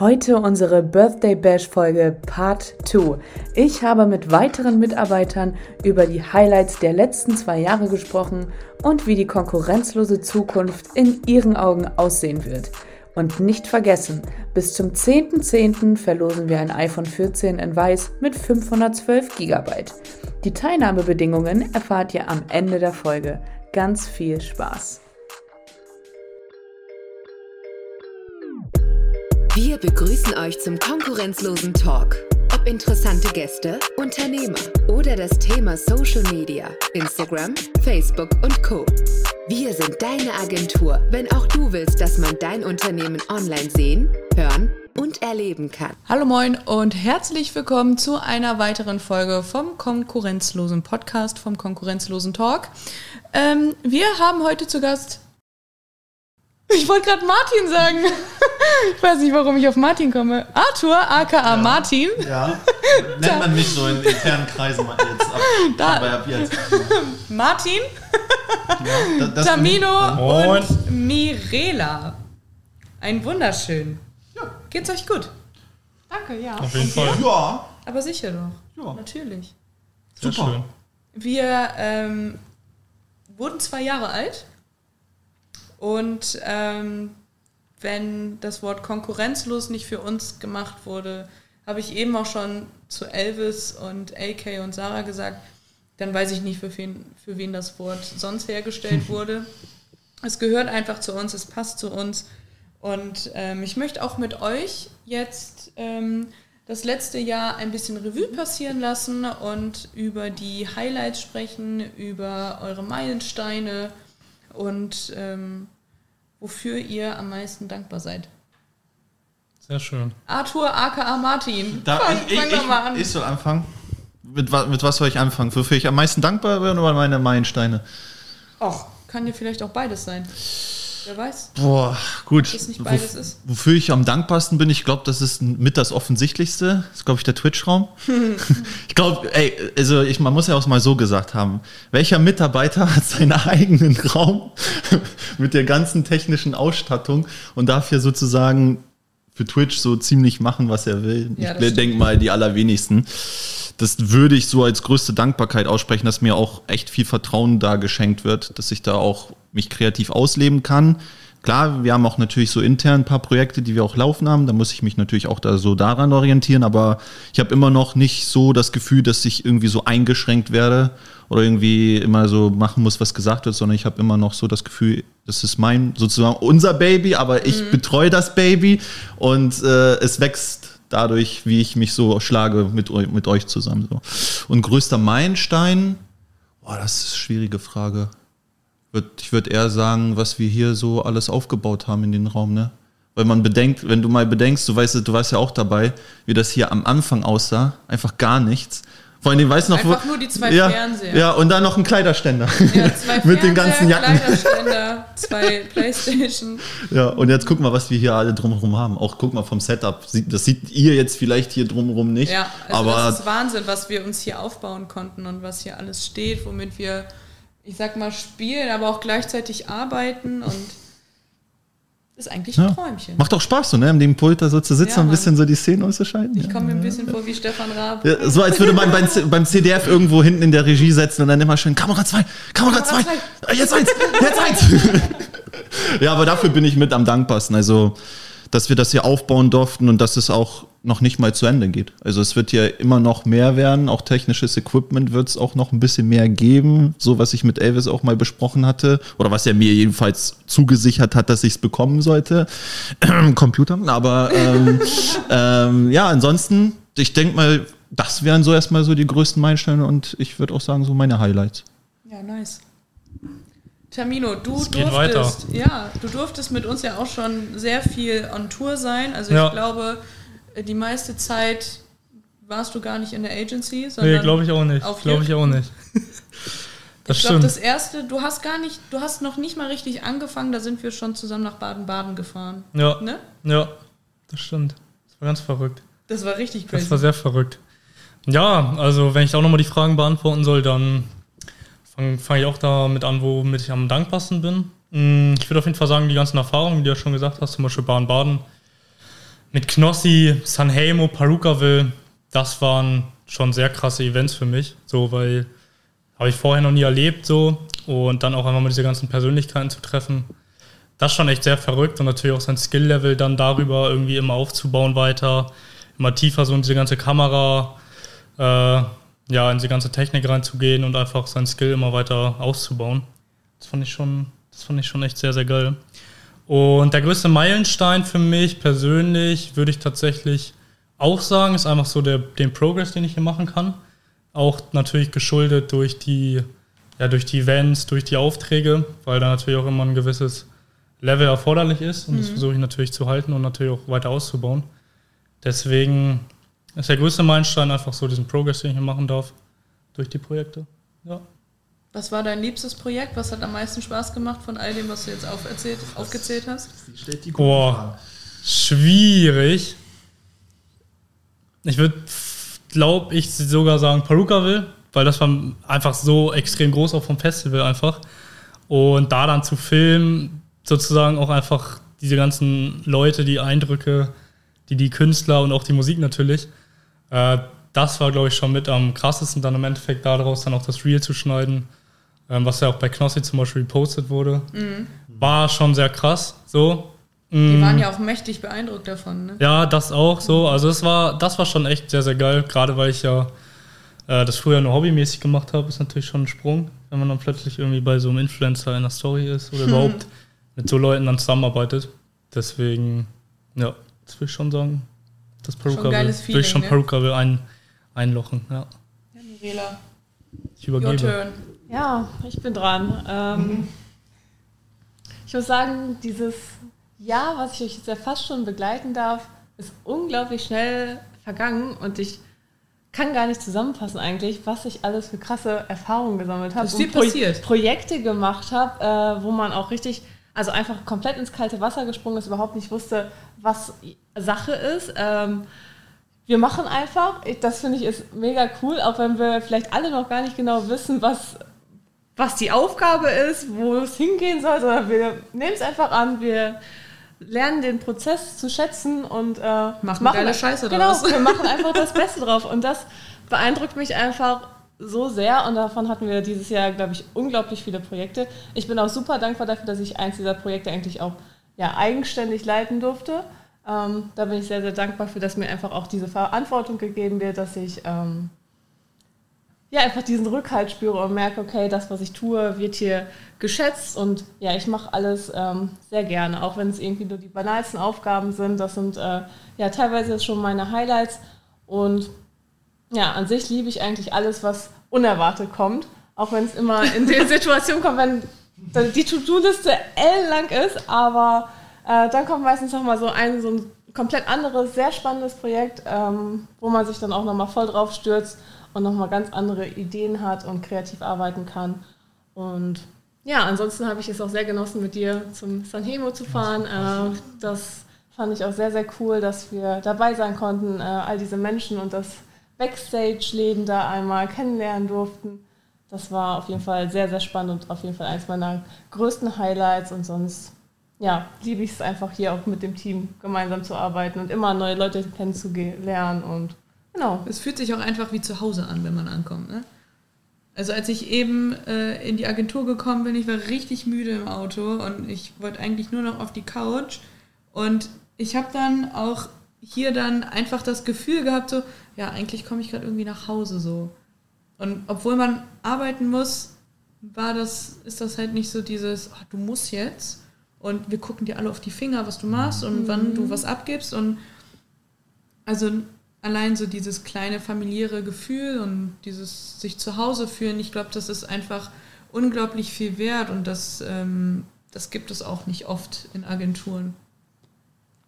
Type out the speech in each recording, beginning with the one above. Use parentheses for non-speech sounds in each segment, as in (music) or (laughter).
Heute unsere Birthday Bash Folge Part 2. Ich habe mit weiteren Mitarbeitern über die Highlights der letzten zwei Jahre gesprochen und wie die konkurrenzlose Zukunft in ihren Augen aussehen wird. Und nicht vergessen, bis zum 10.10. .10. verlosen wir ein iPhone 14 in Weiß mit 512 GB. Die Teilnahmebedingungen erfahrt ihr am Ende der Folge. Ganz viel Spaß! Wir begrüßen euch zum konkurrenzlosen Talk. Ob interessante Gäste, Unternehmer oder das Thema Social Media, Instagram, Facebook und Co. Wir sind deine Agentur, wenn auch du willst, dass man dein Unternehmen online sehen, hören und erleben kann. Hallo moin und herzlich willkommen zu einer weiteren Folge vom konkurrenzlosen Podcast, vom konkurrenzlosen Talk. Ähm, wir haben heute zu Gast ich wollte gerade Martin sagen. (laughs) Ich weiß nicht, warum ich auf Martin komme. Arthur, aka ja, Martin. Ja, (laughs) nennt man mich so in internen Kreisen jetzt. Ab, (laughs) da. Aber ab jetzt. Martin, ja, das, Tamino und Mirela. Ein wunderschön. Ja. Geht's euch gut? Danke, ja. Auf jeden Fall. Ja. Aber sicher doch. Ja. Natürlich. Sehr Super. Schön. Wir ähm, wurden zwei Jahre alt und ähm, wenn das Wort konkurrenzlos nicht für uns gemacht wurde, habe ich eben auch schon zu Elvis und AK und Sarah gesagt, dann weiß ich nicht, für wen, für wen das Wort sonst hergestellt (laughs) wurde. es gehört einfach zu uns, es passt zu uns. Und ähm, ich möchte auch mit euch jetzt ähm, das letzte Jahr ein bisschen Revue passieren lassen und über die Highlights sprechen, über eure Meilensteine und ähm, wofür ihr am meisten dankbar seid. Sehr schön. Arthur aka Martin. Da, fang, ich, fang ich, mal an. ich soll anfangen. Mit, mit was soll ich anfangen? Wofür ich am meisten dankbar bin oder meine Meilensteine? Ach, kann ja vielleicht auch beides sein. Wer weiß. Boah, gut. Dass nicht beides ist. Wofür ich am dankbarsten bin, ich glaube, das ist mit das Offensichtlichste. Das ist, glaube ich, der Twitch-Raum. (laughs) ich glaube, ey, also ich, man muss ja auch mal so gesagt haben. Welcher Mitarbeiter hat seinen (laughs) eigenen Raum (laughs) mit der ganzen technischen Ausstattung und darf hier sozusagen für Twitch so ziemlich machen, was er will? Ja, ich denke mal, die allerwenigsten das würde ich so als größte Dankbarkeit aussprechen, dass mir auch echt viel Vertrauen da geschenkt wird, dass ich da auch mich kreativ ausleben kann. Klar, wir haben auch natürlich so intern ein paar Projekte, die wir auch laufen haben. Da muss ich mich natürlich auch da so daran orientieren. Aber ich habe immer noch nicht so das Gefühl, dass ich irgendwie so eingeschränkt werde oder irgendwie immer so machen muss, was gesagt wird, sondern ich habe immer noch so das Gefühl, das ist mein, sozusagen unser Baby, aber ich mhm. betreue das Baby und äh, es wächst dadurch, wie ich mich so schlage mit, mit euch zusammen. So. Und größter Meilenstein, boah, das ist eine schwierige Frage. Ich würde eher sagen, was wir hier so alles aufgebaut haben in den Raum, ne? Weil man bedenkt, wenn du mal bedenkst, du weißt, du warst ja auch dabei, wie das hier am Anfang aussah, einfach gar nichts. Vor allem, weißt du noch, Einfach wo, nur die zwei ja, Fernseher. Ja, und dann noch ein Kleiderständer. Ja, zwei (laughs) Mit den ganzen Jacken. Kleiderständer, zwei Playstation. Ja, und jetzt guck mal, was wir hier alle drumherum haben. Auch guck mal vom Setup. Das seht ihr jetzt vielleicht hier drumherum nicht. Ja, also aber das ist Wahnsinn, was wir uns hier aufbauen konnten und was hier alles steht, womit wir, ich sag mal, spielen, aber auch gleichzeitig arbeiten und ist eigentlich ein ja. Träumchen. Macht auch Spaß, so, ne? An dem Pult da so zu sitzen ja, und ein bisschen so die Szene auszuschalten. Ich komme mir ein bisschen vor wie Stefan Raab. Ja, so als würde man beim, beim CDF irgendwo hinten in der Regie setzen und dann immer schön Kamera 2, Kamera 2, jetzt eins, jetzt eins. (laughs) ja, aber dafür bin ich mit am dankbarsten. Also, dass wir das hier aufbauen durften und dass es auch noch nicht mal zu Ende geht. Also es wird ja immer noch mehr werden, auch technisches Equipment wird es auch noch ein bisschen mehr geben, so was ich mit Elvis auch mal besprochen hatte oder was er mir jedenfalls zugesichert hat, dass ich es bekommen sollte. (clears throat) Computer, aber ähm, (laughs) ähm, ja, ansonsten, ich denke mal, das wären so erstmal so die größten Meilensteine und ich würde auch sagen, so meine Highlights. Ja, nice. Termino, du durftest, weiter. ja, du durftest mit uns ja auch schon sehr viel on Tour sein. Also ja. ich glaube, die meiste Zeit warst du gar nicht in der Agency, sondern. Nee, glaube ich auch nicht. Glaube ich auch nicht. (laughs) Das ich glaube, das erste, du hast gar nicht, du hast noch nicht mal richtig angefangen, da sind wir schon zusammen nach Baden-Baden gefahren. Ja. Ne? Ja, das stimmt. Das war ganz verrückt. Das war richtig crazy. Das war sehr verrückt. Ja, also wenn ich auch nochmal die Fragen beantworten soll, dann fange fang ich auch damit an, womit ich am dankbarsten bin. Mm, ich würde auf jeden Fall sagen, die ganzen Erfahrungen, die du ja schon gesagt hast, zum Beispiel Baden-Baden, mit Knossi, Sanheimo, Perukaville, das waren schon sehr krasse Events für mich, so weil habe ich vorher noch nie erlebt so und dann auch einmal mit diese ganzen Persönlichkeiten zu treffen. Das ist schon echt sehr verrückt und natürlich auch sein Skill-Level dann darüber irgendwie immer aufzubauen weiter, immer tiefer so in diese ganze Kamera, äh, ja, in diese ganze Technik reinzugehen und einfach sein Skill immer weiter auszubauen. Das fand ich schon, das fand ich schon echt sehr, sehr geil. Und der größte Meilenstein für mich persönlich würde ich tatsächlich auch sagen, ist einfach so der, den Progress, den ich hier machen kann. Auch natürlich geschuldet durch die, ja, durch die Events, durch die Aufträge, weil da natürlich auch immer ein gewisses Level erforderlich ist. Und mhm. das versuche ich natürlich zu halten und natürlich auch weiter auszubauen. Deswegen ist der größte Meilenstein einfach so diesen Progress, den ich hier machen darf, durch die Projekte. Ja. Was war dein liebstes Projekt? Was hat am meisten Spaß gemacht von all dem, was du jetzt aufgezählt hast? Boah, schwierig. Ich würde, glaube ich, sogar sagen Perukaville, weil das war einfach so extrem groß auch vom Festival einfach. Und da dann zu filmen, sozusagen auch einfach diese ganzen Leute, die Eindrücke, die die Künstler und auch die Musik natürlich, äh, das war, glaube ich, schon mit am krassesten, dann im Endeffekt daraus dann auch das Reel zu schneiden ähm, was ja auch bei Knossi zum Beispiel repostet wurde. Mhm. War schon sehr krass. So. Die mm. waren ja auch mächtig beeindruckt davon, ne? Ja, das auch so. Also das war, das war schon echt sehr, sehr geil. Gerade weil ich ja äh, das früher nur hobbymäßig gemacht habe, ist natürlich schon ein Sprung, wenn man dann plötzlich irgendwie bei so einem Influencer in der Story ist oder überhaupt mit so Leuten dann zusammenarbeitet. Deswegen, ja, das will ich schon sagen. Das Peruka will, will ich schon ne? Peruka will ein, einlochen, ja. Ja, Mirela. Ich übergebe. Your turn. Ja, ich bin dran. Ähm, ich muss sagen, dieses Jahr, was ich euch jetzt ja fast schon begleiten darf, ist unglaublich schnell vergangen und ich kann gar nicht zusammenfassen eigentlich, was ich alles für krasse Erfahrungen gesammelt habe. Ist viel passiert. Pro Projekte gemacht habe, äh, wo man auch richtig, also einfach komplett ins kalte Wasser gesprungen ist, überhaupt nicht wusste, was Sache ist. Ähm, wir machen einfach, das finde ich ist mega cool, auch wenn wir vielleicht alle noch gar nicht genau wissen, was was die Aufgabe ist, wo es hingehen soll, sondern wir nehmen es einfach an, wir lernen den Prozess zu schätzen und äh, machen, machen geile Scheiße genau, draus. wir machen einfach (laughs) das Beste drauf und das beeindruckt mich einfach so sehr und davon hatten wir dieses Jahr, glaube ich, unglaublich viele Projekte. Ich bin auch super dankbar dafür, dass ich eins dieser Projekte eigentlich auch ja, eigenständig leiten durfte. Ähm, da bin ich sehr, sehr dankbar für, dass mir einfach auch diese Verantwortung gegeben wird, dass ich ähm, ja, einfach diesen Rückhalt spüre und merke, okay, das, was ich tue, wird hier geschätzt und ja, ich mache alles ähm, sehr gerne, auch wenn es irgendwie nur die banalsten Aufgaben sind. Das sind äh, ja teilweise schon meine Highlights und ja, an sich liebe ich eigentlich alles, was unerwartet kommt, auch wenn es immer in den (laughs) Situationen kommt, wenn die To-Do-Liste L-lang ist, aber äh, dann kommt meistens nochmal so ein, so ein komplett anderes, sehr spannendes Projekt, ähm, wo man sich dann auch nochmal voll drauf stürzt und nochmal ganz andere Ideen hat und kreativ arbeiten kann. Und ja, ansonsten habe ich es auch sehr genossen, mit dir zum Sanhemo zu fahren. Äh, das fand ich auch sehr, sehr cool, dass wir dabei sein konnten, äh, all diese Menschen und das Backstage-Leben da einmal kennenlernen durften. Das war auf jeden Fall sehr, sehr spannend und auf jeden Fall eines meiner größten Highlights. Und sonst, ja, liebe ich es einfach hier auch mit dem Team gemeinsam zu arbeiten und immer neue Leute kennenzulernen und Genau. Es fühlt sich auch einfach wie zu Hause an, wenn man ankommt. Ne? Also als ich eben äh, in die Agentur gekommen bin, ich war richtig müde im Auto und ich wollte eigentlich nur noch auf die Couch. Und ich habe dann auch hier dann einfach das Gefühl gehabt, so, ja, eigentlich komme ich gerade irgendwie nach Hause so. Und obwohl man arbeiten muss, war das, ist das halt nicht so dieses, oh, du musst jetzt und wir gucken dir alle auf die Finger, was du machst und mhm. wann du mhm. was abgibst. Und also allein so dieses kleine familiäre Gefühl und dieses sich zu Hause fühlen, ich glaube, das ist einfach unglaublich viel wert und das, ähm, das gibt es auch nicht oft in Agenturen.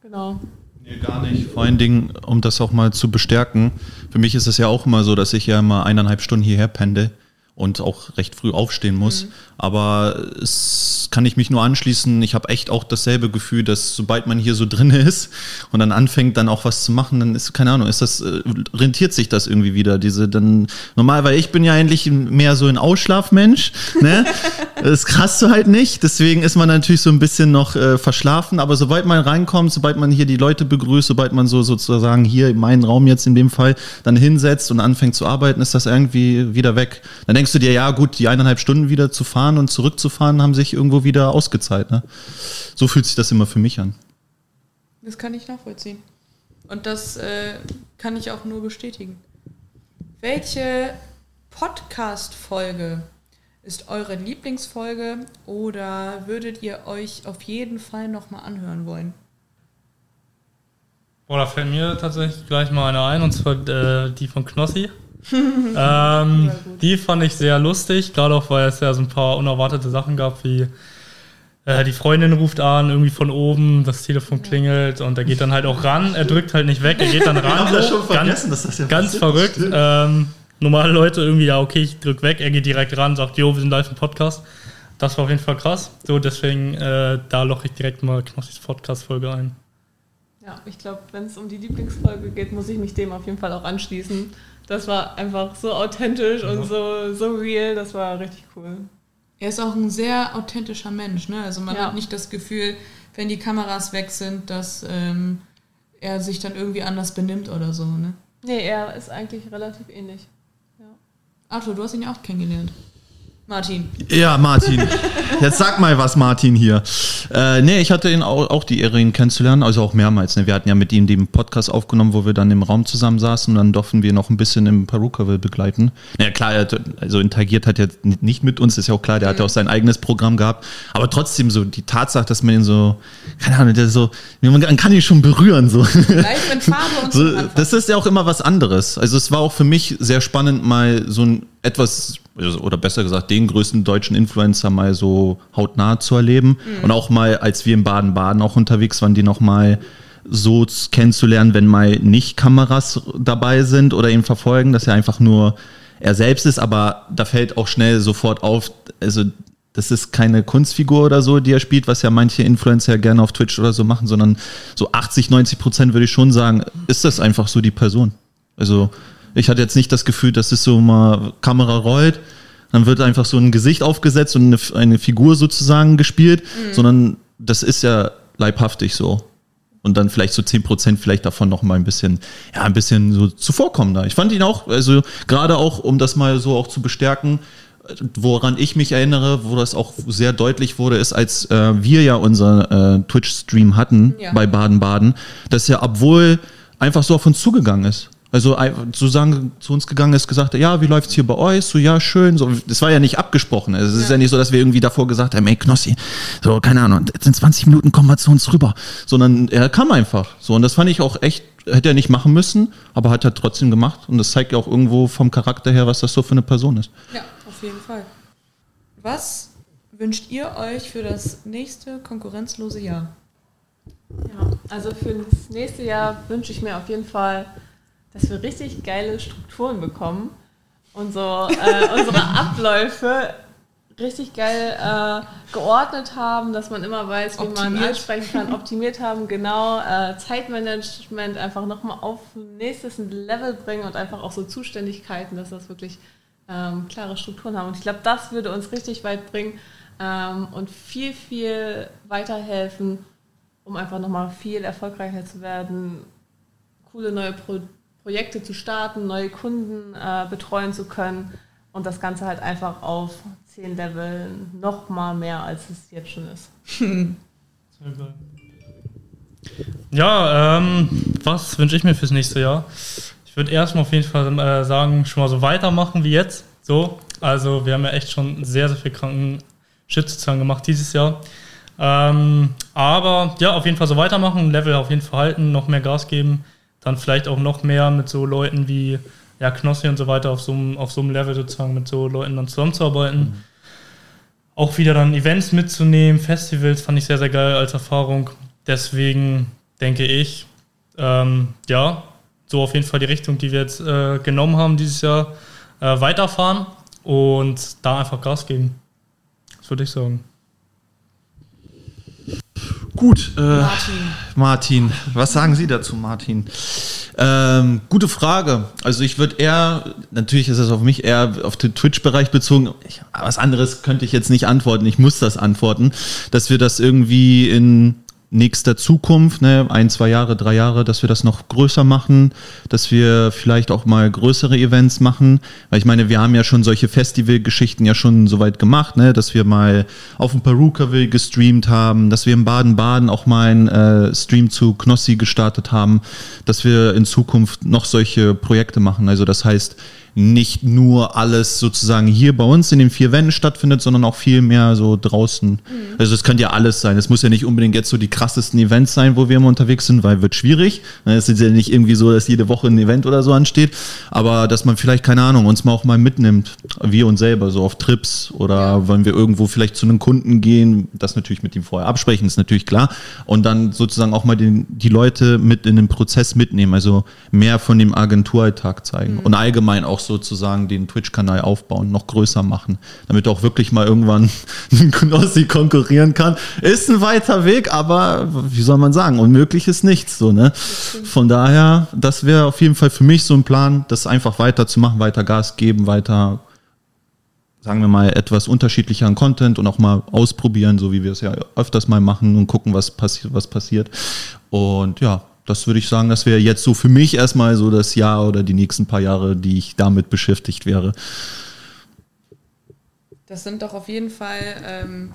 Genau. Nee, gar nicht. Vor allen Dingen, um das auch mal zu bestärken, für mich ist es ja auch immer so, dass ich ja immer eineinhalb Stunden hierher pende und auch recht früh aufstehen muss. Mhm. Aber es kann ich mich nur anschließen. Ich habe echt auch dasselbe Gefühl, dass sobald man hier so (laughs) drin ist und dann anfängt, dann auch was zu machen, dann ist, keine Ahnung, ist das, äh, rentiert sich das irgendwie wieder. Diese dann, normal, weil ich bin ja eigentlich mehr so ein Ausschlafmensch, (laughs) ne? das krass du halt nicht. Deswegen ist man natürlich so ein bisschen noch äh, verschlafen. Aber sobald man reinkommt, sobald man hier die Leute begrüßt, sobald man so sozusagen hier in meinen Raum jetzt in dem Fall dann hinsetzt und anfängt zu arbeiten, ist das irgendwie wieder weg. Dann denkst du dir, ja gut, die eineinhalb Stunden wieder zu fahren und zurückzufahren haben sich irgendwo wieder ausgezahlt. Ne? So fühlt sich das immer für mich an. Das kann ich nachvollziehen. Und das äh, kann ich auch nur bestätigen. Welche Podcast-Folge ist eure Lieblingsfolge oder würdet ihr euch auf jeden Fall nochmal anhören wollen? Boah, da fällt mir tatsächlich gleich mal eine ein, und zwar äh, die von Knossi. (laughs) ähm, die fand ich sehr lustig, gerade auch weil es ja so ein paar unerwartete Sachen gab, wie äh, die Freundin ruft an, irgendwie von oben, das Telefon klingelt und er geht dann halt auch ran, er drückt halt nicht weg, er geht dann (laughs) ran. ich schon vergessen, ganz, dass das ja ganz verrückt. Ähm, normale Leute irgendwie, ja, okay, ich drück weg, er geht direkt ran, sagt, jo, wir sind live im Podcast. Das war auf jeden Fall krass. So, deswegen, äh, da loche ich direkt mal Knossis Podcast-Folge ein. Ja, ich glaube, wenn es um die Lieblingsfolge geht, muss ich mich dem auf jeden Fall auch anschließen. Das war einfach so authentisch ja. und so, so real, das war richtig cool. Er ist auch ein sehr authentischer Mensch, ne? Also man ja. hat nicht das Gefühl, wenn die Kameras weg sind, dass ähm, er sich dann irgendwie anders benimmt oder so, ne? Nee, er ist eigentlich relativ ähnlich. Ja. Arthur, du hast ihn ja auch kennengelernt. Martin. Ja, Martin. Jetzt sag mal was, Martin hier. Äh, nee, ich hatte ihn auch, auch, die Ehre, ihn kennenzulernen, also auch mehrmals. Ne? Wir hatten ja mit ihm den Podcast aufgenommen, wo wir dann im Raum zusammen saßen und dann durften wir noch ein bisschen im Perukaville begleiten. Ja, klar, er hat, also interagiert hat er nicht mit uns, ist ja auch klar, der mhm. hat ja auch sein eigenes Programm gehabt. Aber trotzdem so die Tatsache, dass man ihn so, keine Ahnung, der so, man kann ihn schon berühren. So. Live in Farbe und so. Das ist ja auch immer was anderes. Also es war auch für mich sehr spannend, mal so ein etwas, oder besser gesagt, den größten deutschen Influencer mal so hautnah zu erleben. Mhm. Und auch mal, als wir in Baden-Baden auch unterwegs waren, die noch mal so kennenzulernen, wenn mal nicht Kameras dabei sind oder ihn verfolgen, dass er einfach nur er selbst ist, aber da fällt auch schnell sofort auf, also das ist keine Kunstfigur oder so, die er spielt, was ja manche Influencer gerne auf Twitch oder so machen, sondern so 80, 90 Prozent würde ich schon sagen, ist das einfach so die Person. Also ich hatte jetzt nicht das Gefühl, dass es so mal Kamera rollt, dann wird einfach so ein Gesicht aufgesetzt und eine, eine Figur sozusagen gespielt, mhm. sondern das ist ja leibhaftig so. Und dann vielleicht so 10% vielleicht davon noch mal ein bisschen, ja, ein bisschen so zuvorkommender. Ich fand ihn auch, also gerade auch, um das mal so auch zu bestärken, woran ich mich erinnere, wo das auch sehr deutlich wurde, ist, als äh, wir ja unser äh, Twitch-Stream hatten ja. bei Baden-Baden, dass er, obwohl einfach so auf uns zugegangen ist. Also sozusagen zu uns gegangen ist, gesagt, ja, wie läuft es hier bei euch? So, ja, schön. So, das war ja nicht abgesprochen. Es ist ja. ja nicht so, dass wir irgendwie davor gesagt haben, ey, Knossi, so, keine Ahnung, jetzt in 20 Minuten kommen wir zu uns rüber. Sondern er kam einfach. So, und das fand ich auch echt, hätte er nicht machen müssen, aber hat er trotzdem gemacht. Und das zeigt ja auch irgendwo vom Charakter her, was das so für eine Person ist. Ja, auf jeden Fall. Was wünscht ihr euch für das nächste konkurrenzlose Jahr? Ja, also für das nächste Jahr wünsche ich mir auf jeden Fall dass wir richtig geile Strukturen bekommen und so äh, unsere (laughs) Abläufe richtig geil äh, geordnet haben, dass man immer weiß, wie optimiert. man ansprechen kann, optimiert haben, genau, äh, Zeitmanagement einfach nochmal auf nächstes Level bringen und einfach auch so Zuständigkeiten, dass das wirklich ähm, klare Strukturen haben. Und ich glaube, das würde uns richtig weit bringen ähm, und viel, viel weiterhelfen, um einfach nochmal viel erfolgreicher zu werden, coole neue Produkte Projekte zu starten, neue Kunden äh, betreuen zu können und das Ganze halt einfach auf 10 Level noch mal mehr, als es jetzt schon ist. Sehr (laughs) geil. Ja, ähm, was wünsche ich mir fürs nächste Jahr? Ich würde erstmal auf jeden Fall äh, sagen, schon mal so weitermachen wie jetzt. So, also wir haben ja echt schon sehr, sehr viel kranken Shit sozusagen gemacht dieses Jahr. Ähm, aber ja, auf jeden Fall so weitermachen, Level auf jeden Fall halten, noch mehr Gas geben dann vielleicht auch noch mehr mit so Leuten wie ja, Knossi und so weiter auf so, einem, auf so einem Level sozusagen mit so Leuten dann zusammenzuarbeiten. Mhm. Auch wieder dann Events mitzunehmen, Festivals fand ich sehr, sehr geil als Erfahrung. Deswegen denke ich, ähm, ja, so auf jeden Fall die Richtung, die wir jetzt äh, genommen haben dieses Jahr, äh, weiterfahren und da einfach Gas geben. Das würde ich sagen. Gut, äh, Martin. Martin, was sagen Sie dazu, Martin? Ähm, gute Frage. Also ich würde eher, natürlich ist es auf mich eher auf den Twitch-Bereich bezogen. Ich, was anderes könnte ich jetzt nicht antworten. Ich muss das antworten, dass wir das irgendwie in nächster Zukunft, ne, ein, zwei Jahre, drei Jahre, dass wir das noch größer machen, dass wir vielleicht auch mal größere Events machen. Weil ich meine, wir haben ja schon solche Festivalgeschichten ja schon soweit gemacht, ne, dass wir mal auf dem Perukaville gestreamt haben, dass wir in Baden-Baden auch mal einen äh, Stream zu Knossi gestartet haben, dass wir in Zukunft noch solche Projekte machen. Also das heißt, nicht nur alles sozusagen hier bei uns in den vier Wänden stattfindet, sondern auch viel mehr so draußen. Also es könnte ja alles sein. Es muss ja nicht unbedingt jetzt so die krassesten Events sein, wo wir immer unterwegs sind, weil wird schwierig. Es ist ja nicht irgendwie so, dass jede Woche ein Event oder so ansteht, aber dass man vielleicht, keine Ahnung, uns mal auch mal mitnimmt, wir uns selber, so auf Trips oder wenn wir irgendwo vielleicht zu einem Kunden gehen, das natürlich mit ihm vorher absprechen, ist natürlich klar. Und dann sozusagen auch mal den, die Leute mit in den Prozess mitnehmen, also mehr von dem Agenturalltag zeigen und allgemein auch sozusagen den Twitch-Kanal aufbauen, noch größer machen, damit auch wirklich mal irgendwann (laughs) ein Knossi konkurrieren kann. Ist ein weiter Weg, aber wie soll man sagen, unmöglich ist nichts, so, ne? Von daher, das wäre auf jeden Fall für mich so ein Plan, das einfach weiter zu machen, weiter Gas geben, weiter sagen wir mal, etwas unterschiedlicheren Content und auch mal ausprobieren, so wie wir es ja öfters mal machen und gucken, was passiert, was passiert. Und ja, das würde ich sagen, das wäre jetzt so für mich erstmal so das Jahr oder die nächsten paar Jahre, die ich damit beschäftigt wäre. Das sind doch auf jeden Fall ähm,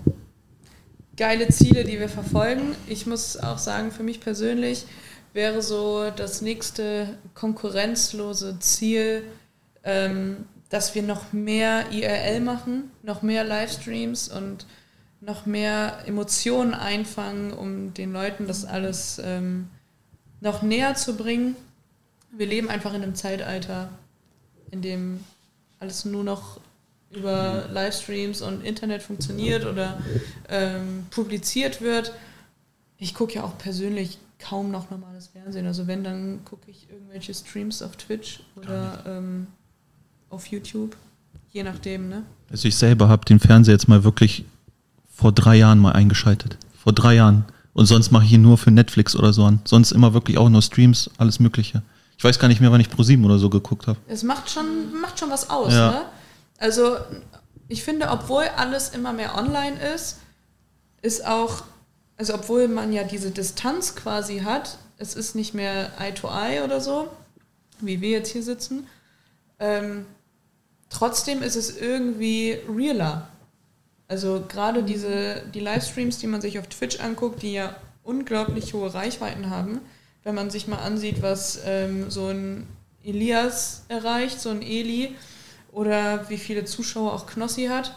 geile Ziele, die wir verfolgen. Ich muss auch sagen, für mich persönlich wäre so das nächste konkurrenzlose Ziel, ähm, dass wir noch mehr IRL machen, noch mehr Livestreams und noch mehr Emotionen einfangen, um den Leuten das alles ähm, noch näher zu bringen. Wir leben einfach in einem Zeitalter, in dem alles nur noch über Livestreams und Internet funktioniert oder ähm, publiziert wird. Ich gucke ja auch persönlich kaum noch normales Fernsehen. Also wenn, dann gucke ich irgendwelche Streams auf Twitch oder ähm, auf YouTube. Je nachdem, ne? Also ich selber habe den Fernseher jetzt mal wirklich vor drei Jahren mal eingeschaltet. Vor drei Jahren. Und sonst mache ich ihn nur für Netflix oder so an. Sonst immer wirklich auch nur Streams, alles Mögliche. Ich weiß gar nicht mehr, wann ich Pro7 oder so geguckt habe. Es macht schon, macht schon was aus, Ja. ne? Also ich finde, obwohl alles immer mehr online ist, ist auch, also obwohl man ja diese Distanz quasi hat, es ist nicht mehr Eye to Eye oder so, wie wir jetzt hier sitzen, ähm, trotzdem ist es irgendwie realer. Also gerade diese, die Livestreams, die man sich auf Twitch anguckt, die ja unglaublich hohe Reichweiten haben, wenn man sich mal ansieht, was ähm, so ein Elias erreicht, so ein Eli, oder wie viele Zuschauer auch Knossi hat,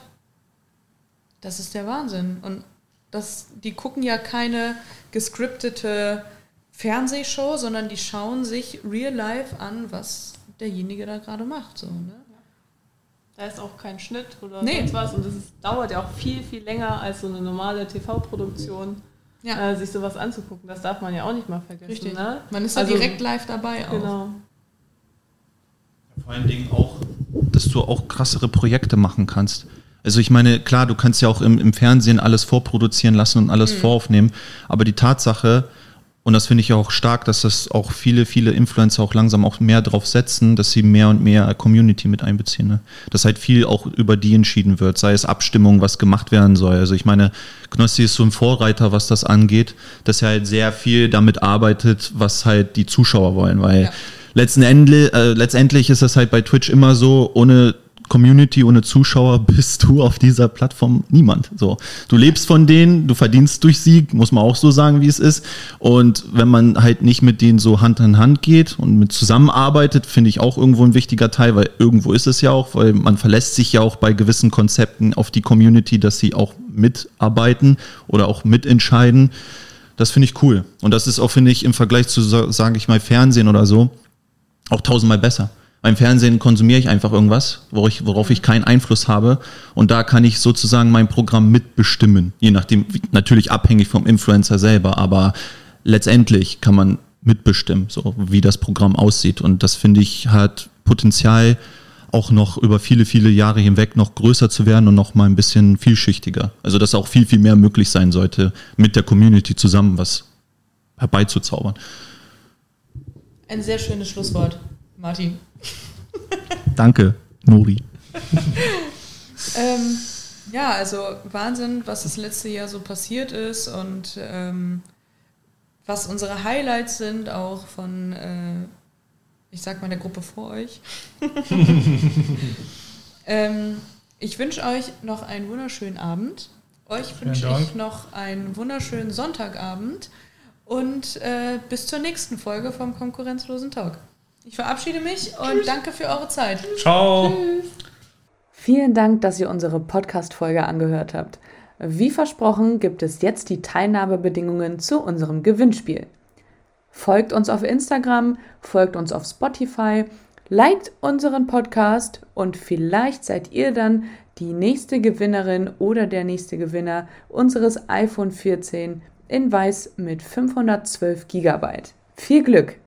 das ist der Wahnsinn. Und das, die gucken ja keine gescriptete Fernsehshow, sondern die schauen sich real life an, was derjenige da gerade macht. So, ne? Da ist auch kein Schnitt oder Nee. sonst was. Und es ist, dauert ja auch viel, viel länger als so eine normale TV-Produktion, Ja, äh, sich sowas anzugucken. Das darf man ja auch nicht mal vergessen. richtig. Ne? Man ist ja Also- direkt live dabei auch. Genau. Vor allen Dingen auch, dass du auch krassere Projekte machen kannst. Also ich meine, klar, du kannst ja auch im, im Fernsehen alles vorproduzieren lassen und alles voraufnehmen, aber die Tatsache, und das finde ich ja auch stark, dass das auch viele, viele Influencer auch langsam auch mehr drauf setzen, dass sie mehr und mehr Community mit einbeziehen. Ne? Dass halt viel auch über die entschieden wird, sei es Abstimmung, was gemacht werden soll. Also ich meine, Knossi ist so ein Vorreiter, was das angeht, dass er halt sehr viel damit arbeitet, was halt die Zuschauer wollen, weil Ja. letzten Ende, äh, letztendlich ist das halt bei Twitch immer so, ohne Community, ohne Zuschauer bist du auf dieser Plattform niemand. So, du lebst von denen, du verdienst durch sie, muss man auch so sagen, wie es ist. Und wenn man halt nicht mit denen so Hand in Hand geht und mit zusammenarbeitet, finde ich auch irgendwo ein wichtiger Teil, weil irgendwo ist es ja auch, weil man verlässt sich ja auch bei gewissen Konzepten auf die Community, dass sie auch mitarbeiten oder auch mitentscheiden. Das finde ich cool. Und das ist auch, finde ich, im Vergleich zu, sa- sage ich mal, Fernsehen oder so, auch tausendmal besser. Beim Fernsehen konsumiere ich einfach irgendwas, worauf ich, worauf ich keinen Einfluss habe. Und da kann ich sozusagen mein Programm mitbestimmen. Je nachdem, natürlich abhängig vom Influencer selber, aber letztendlich kann man mitbestimmen, so wie das Programm aussieht. Und das finde ich hat Potenzial, auch noch über viele, viele Jahre hinweg noch größer zu werden und noch mal ein bisschen vielschichtiger. Also dass auch viel, viel mehr möglich sein sollte, mit der Community zusammen was herbeizuzaubern. Ein sehr schönes Schlusswort, Martin. Danke, Nori. (laughs) ähm, ja, also Wahnsinn, was das letzte Jahr so passiert ist und ähm, was unsere Highlights sind, auch von, äh, ich sag mal, der Gruppe vor euch. (laughs) ähm, ich wünsche euch noch einen wunderschönen Abend. Euch wünsche ich noch einen wunderschönen Sonntagabend und äh, bis zur nächsten Folge vom Konkurrenzlosen Talk. Ich verabschiede mich und danke für eure Zeit. Ciao. Tschüss. Vielen Dank, dass ihr unsere Podcast-Folge angehört habt. Wie versprochen gibt es jetzt die Teilnahmebedingungen zu unserem Gewinnspiel. Folgt uns auf Instagram, folgt uns auf Spotify, liked unseren Podcast und vielleicht seid ihr dann die nächste Gewinnerin oder der nächste Gewinner unseres iPhone 14 in weiß mit 512 GB. Viel Glück!